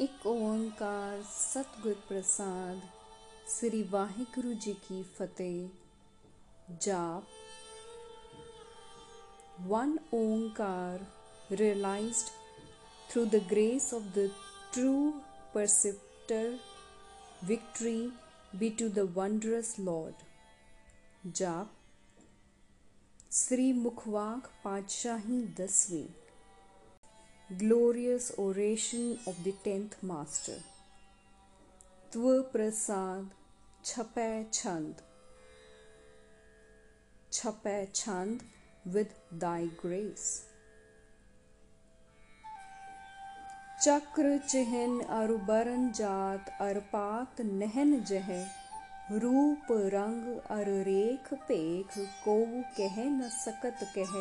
ਇੱਕ ਓੰਕਾਰ ਸਤਿਗੁਰ ਪ੍ਰਸਾਦ ਸ੍ਰੀ ਵਾਹਿਗੁਰੂ ਜੀ ਕੀ ਫਤਿਹ ਜਾਪ one onkar realized through the grace of the true perceptor victory be to the wondrous lord ਜਾਪ ਸ੍ਰੀ ਮੁਖਵਾਕ ਪਾਤਸ਼ਾਹੀ ਦਸਵੀਂ Glorious oration of the tenth master tva prasad chapay chand chapay chand with thy grace चक्र चिहन अरु बरन जात अरपात नहन जह रूप रंग अर रेख पेख को कह न सकत कह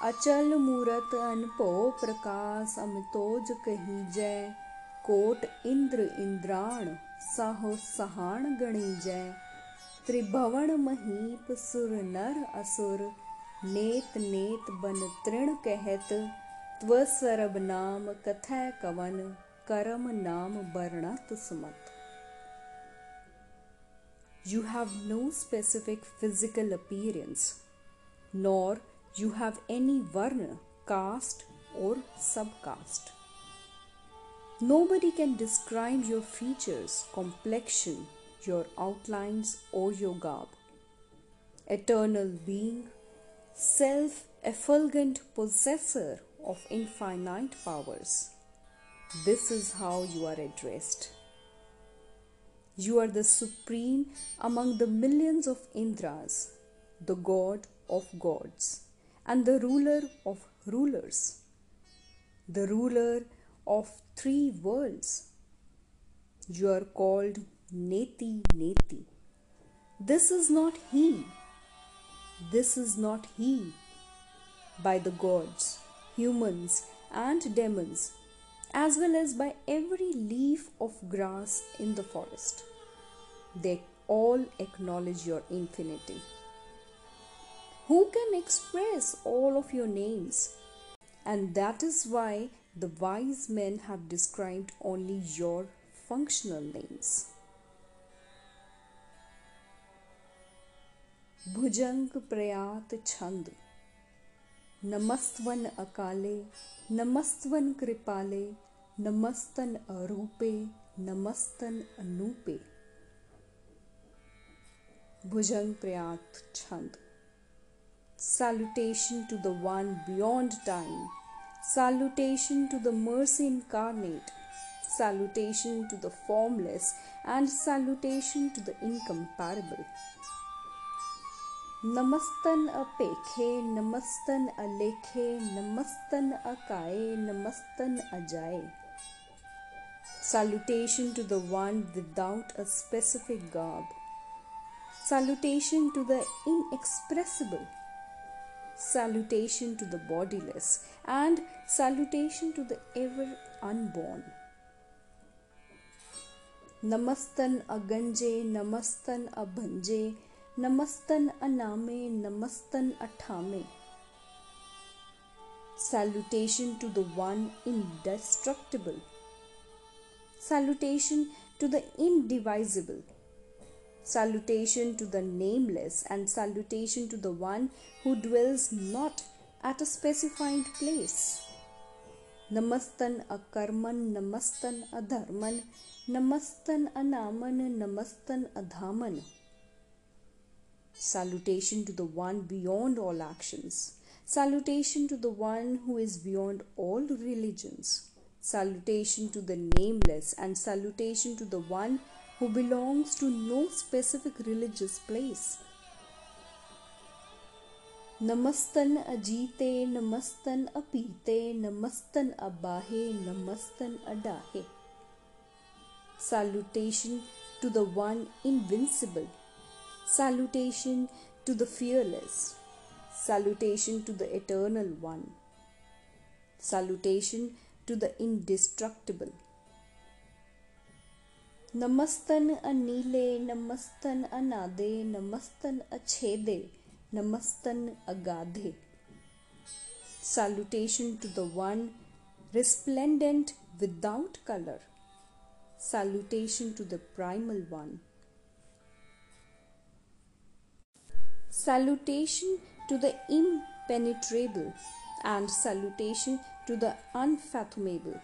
अचल मूरत अनपो प्रकाश अमतोज कही जय। कोट इंद्र इंद्राण साहो सहाण गणी जय। त्रिभवन महीप सुर नर असुर नेत नेत बन तृण कहत। त्व सरब नाम कथै कवन करम नाम वर्णत सुमत You have no specific physical appearance, nor you have any varna, caste, or subcaste. Nobody can describe your features, complexion, your outlines, or your garb. Eternal being, self effulgent possessor of infinite powers. This is how you are addressed. You are the supreme among the millions of Indras, the god of gods, and the ruler of rulers, the ruler of three worlds. You are called Neti Neti. This is not he. This is not he. By the gods, humans, and demons as well as by every leaf of grass in the forest. They all acknowledge your infinity. Who can express all of your names? And that is why the wise men have described only your functional names. भुजंग प्रयात छंद नमस्तवन अकाले नमस्तवन कृपाले नमस्तन अरूपे नमस्तन अनूपे भुजंग प्रयात छंद salutation to the one beyond time salutation to the mercy incarnate salutation to the formless and salutation to the incomparable नमस्तन अपेखे नमस्तन अलेखे नमस्तन अकाए नमस्तन अजाए salutation to the one without a specific garb salutation to the inexpressible salutation to the bodiless, and salutation to the ever unborn. Namastan aganje, namastan abhanje, namastan aname, namastan atame. Salutation to the one indestructible. Salutation to the indivisible salutation to the nameless and salutation to the one who dwells not at a specified place namastan akarman namastan adharman namastan anaman namastan adhaman Salutation to the one beyond all actions. Salutation to the one who is beyond all religions. Salutation to the nameless and salutation to the one who belongs to no specific religious place. नमस्तन अजीते नमस्तन अपीते नमस्तन अबाहे नमस्तन अडाहे Salutation to the one invincible Salutation to the fearless. Salutation to the eternal one. Salutation to the indestructible. नमस्तन अनीले नमस्तन अनादे नमस्तन अछेदे नमस्तन अगाधे Salutation to the one resplendent without color. Salutation to the primal one. Salutation to the impenetrable and salutation to the unfathomable.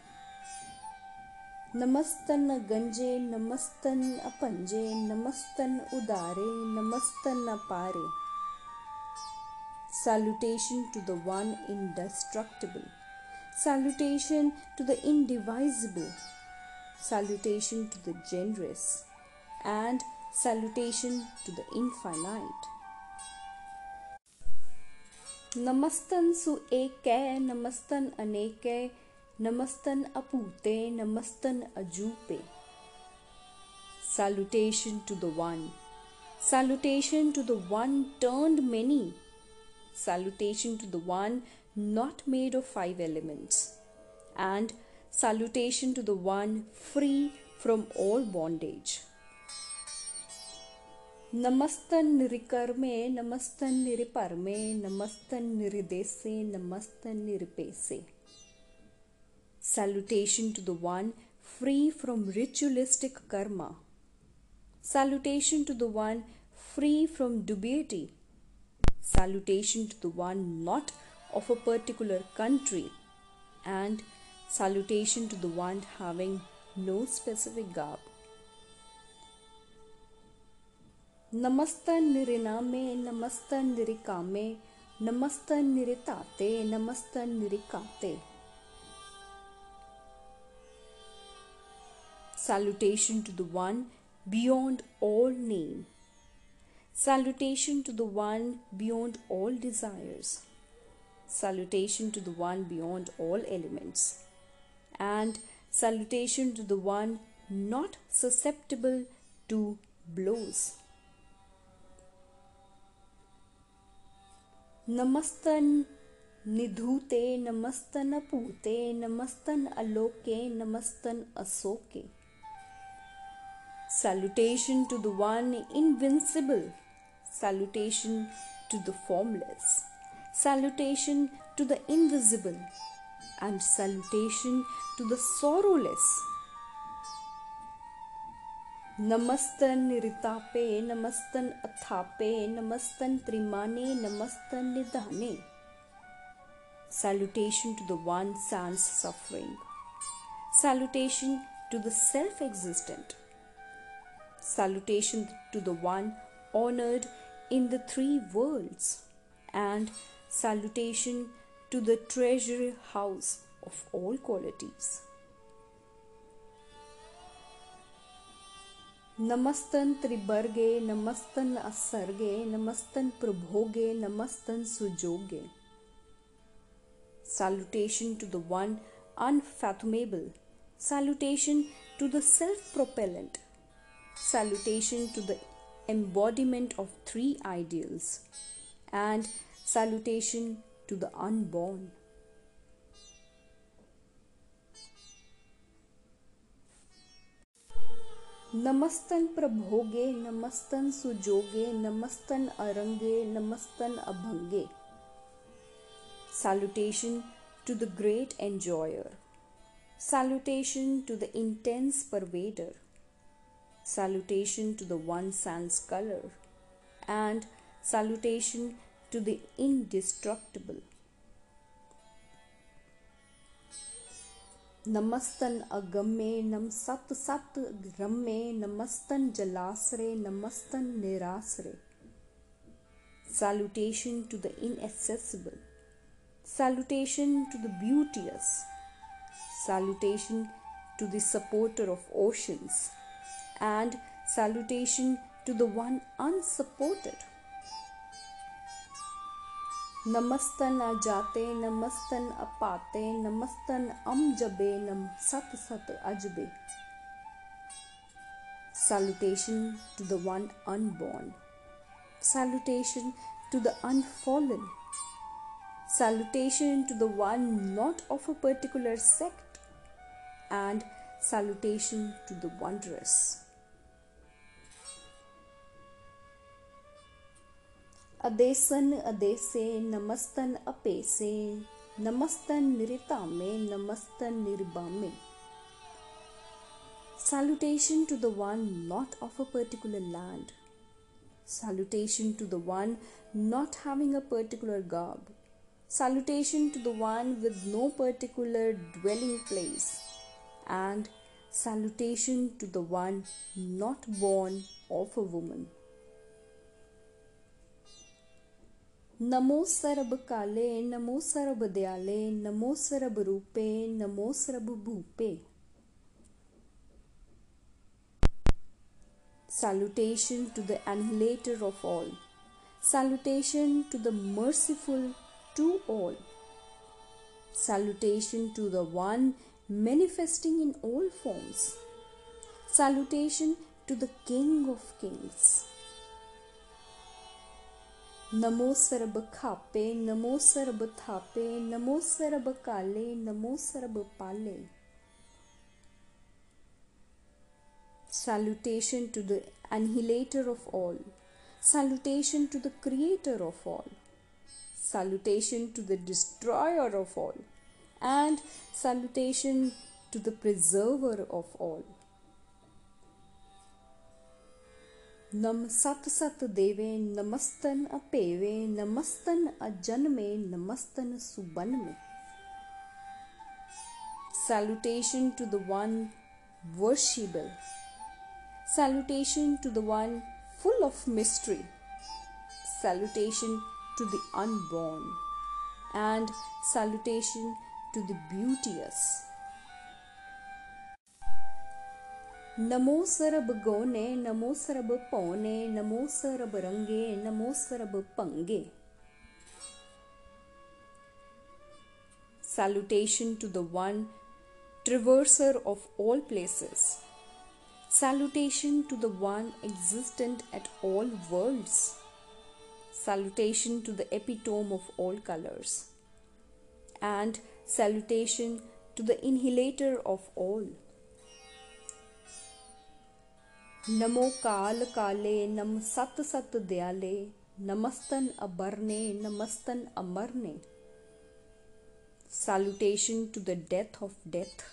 Namastan ganje, namastan apanje, namastan udare, namastan apare. Salutation to the one indestructible. Salutation to the indivisible. Salutation to the generous. And salutation to the infinite. नमस्तन सु एक नमस्तन अनेक नमस्तन अपूते, नमस्तन अजूपे। Salutation to the one salutation to the one turned many salutation to the one not made of five elements and salutation to the one free from all bondage नमस्तन निरिकर्मे नमस्तन निरिपर्मे नमस्तन निरिदेसे नमस्तन निरपेसे Salutation to the one free from ritualistic karma. Salutation to the one free from dubiety. Salutation to the one not of a particular country. And salutation to the one having no specific garb. नमस्तन निरिनामे नमस्तन निरिकामे नमस्तन निरिताते नमस्तन निरिकाते Salutation to the one beyond all name. Salutation to the one beyond all desires. Salutation to the one beyond all elements. And salutation to the one not susceptible to blows. नमस्तन निधूते नमस्तन अपूते नमस्तन अलोके नमस्तन अशोके Salutation to the one invincible. Salutation to the formless. Salutation to the invisible. And salutation to the sorrowless. नमस्तन निरितापे नमस्तन अथापे नमस्तन त्रिमाने नमस्तन निधाने Salutation to the one sans suffering. Salutation to the self existent. Salutation to the one honored in the three worlds. And salutation to the treasury house of all qualities. नमस्तन त्रिबर्गे नमस्तन असर्गे नमस्तन प्रभोगे नमस्तन सुजोगे Salutation to the one unfathomable. Salutation to the self propellant. Salutation to the embodiment of three ideals. And salutation to the unborn. नमस्तन प्रभोगे नमस्तन सुजोगे नमस्तन अरंगे नमस्तन अभंगे salutation to the great enjoyer salutation to the intense pervader salutation to the one sans color and salutation to the indestructible नमस्तन अगम्ये नम सत सत रम्ये नमस्तन जलासरे नमस्तन निरासरे salutation to the inaccessible salutation to the beauteous salutation to the supporter of oceans and salutation to the one unsupported नमस्तन अजाते नमस्तन अपाते नमस्तन अम जबे नम सत सत अजबे Salutation to the one unborn. Salutation to the unfallen. Salutation to the one not of a particular sect. And salutation to the wondrous. अदेसन अदेसे नमस्तन अपेसे Namastan Niritame, Namastan Niribame. Salutation to the one not of a particular land. Salutation to the one not having a particular garb. Salutation to the one with no particular dwelling place. And salutation to the one not born of a woman. नमो सरब काले नमो सरब दयाले नमो सरब रूपे नमो सरब भूपे Salutation to the annihilator of all. Salutation to the merciful to all. Salutation to the one manifesting in all forms. Salutation to the King of Kings. नमो सरब खापे नमो सरब थापे नमो सरब काले नमो सरब पाले Salutation to the annihilator of all. Salutation to the creator of all. Salutation to the destroyer of all. And salutation to the preserver of all. नम सत सत देवे नमस्तन अपेवे नमस्तन अजन्मे नमस्तन सुबन में salutation to the one worshipable salutation to the one full of mystery salutation to the unborn and salutation to the beauteous नमो सरब गौने नमो सरब पौने नमो सरब रंगे नमो सरब पंगे Salutation to the one traverser of all places. Salutation to the one existent at all worlds. Salutation to the epitome of all colors. And salutation to the inhalator of all. नमो काल काले, नम सत सत दयाले, नमस्तन अबरने, नमस्तन अमरने। Salutation to the death of death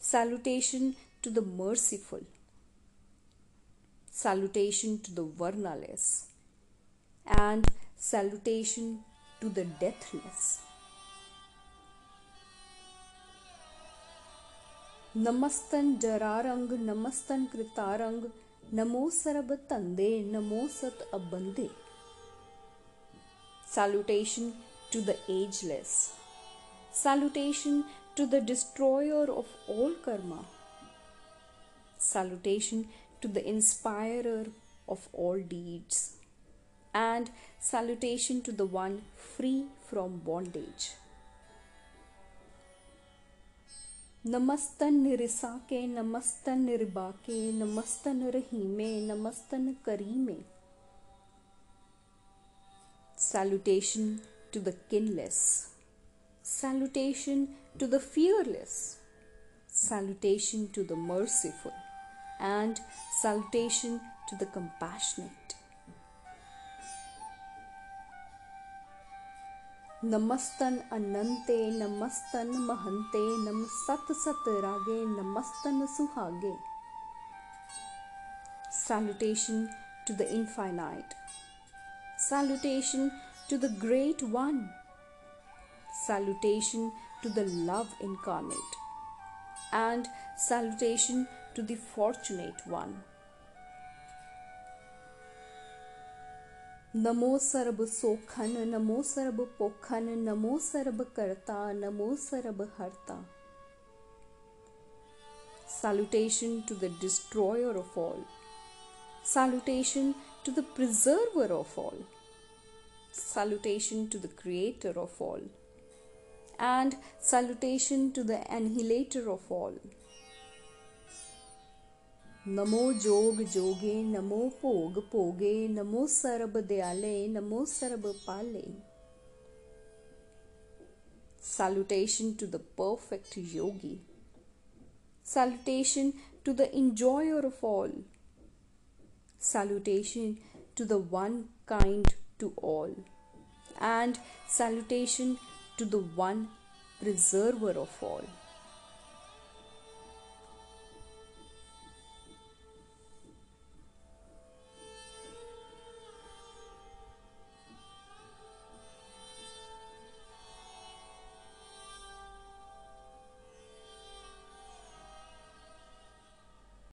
salutation to the merciful salutation to the varnaless and salutation to the deathless नमस्तन जरारंग, नमस्तन कृतारंग, नमो सरब तंदे, नमो सत अबंदे। Salutation to the ageless salutation to the destroyer of all karma salutation to the inspirer of all deeds and salutation to the one free from bondage नमस्तन निरिसाके नमस्तन निरबाके नमस्तन रहीमे नमस्तन करीमे salutation to the kinless salutation to the fearless salutation to the merciful and salutation to the compassionate नमस्तन अनंते नमस्तन महंते नम सत सत रागे नमस्तन सुहागे salutation to the infinite salutation to the great one salutation to the love incarnate and salutation to the fortunate one नमो सरब सोखन नमो सरब पोखन नमो सरब करता नमो सरब हरता salutation to the destroyer of all salutation to the preserver of all salutation to the creator of all and salutation to the annihilator of all नमो जोग जोगे नमो भोग भोगे नमो सरब दयाले नमो सरब पाले Salutation to the perfect yogi. Salutation to the enjoyer of all. Salutation to the one kind to all. And salutation to the one preserver of all.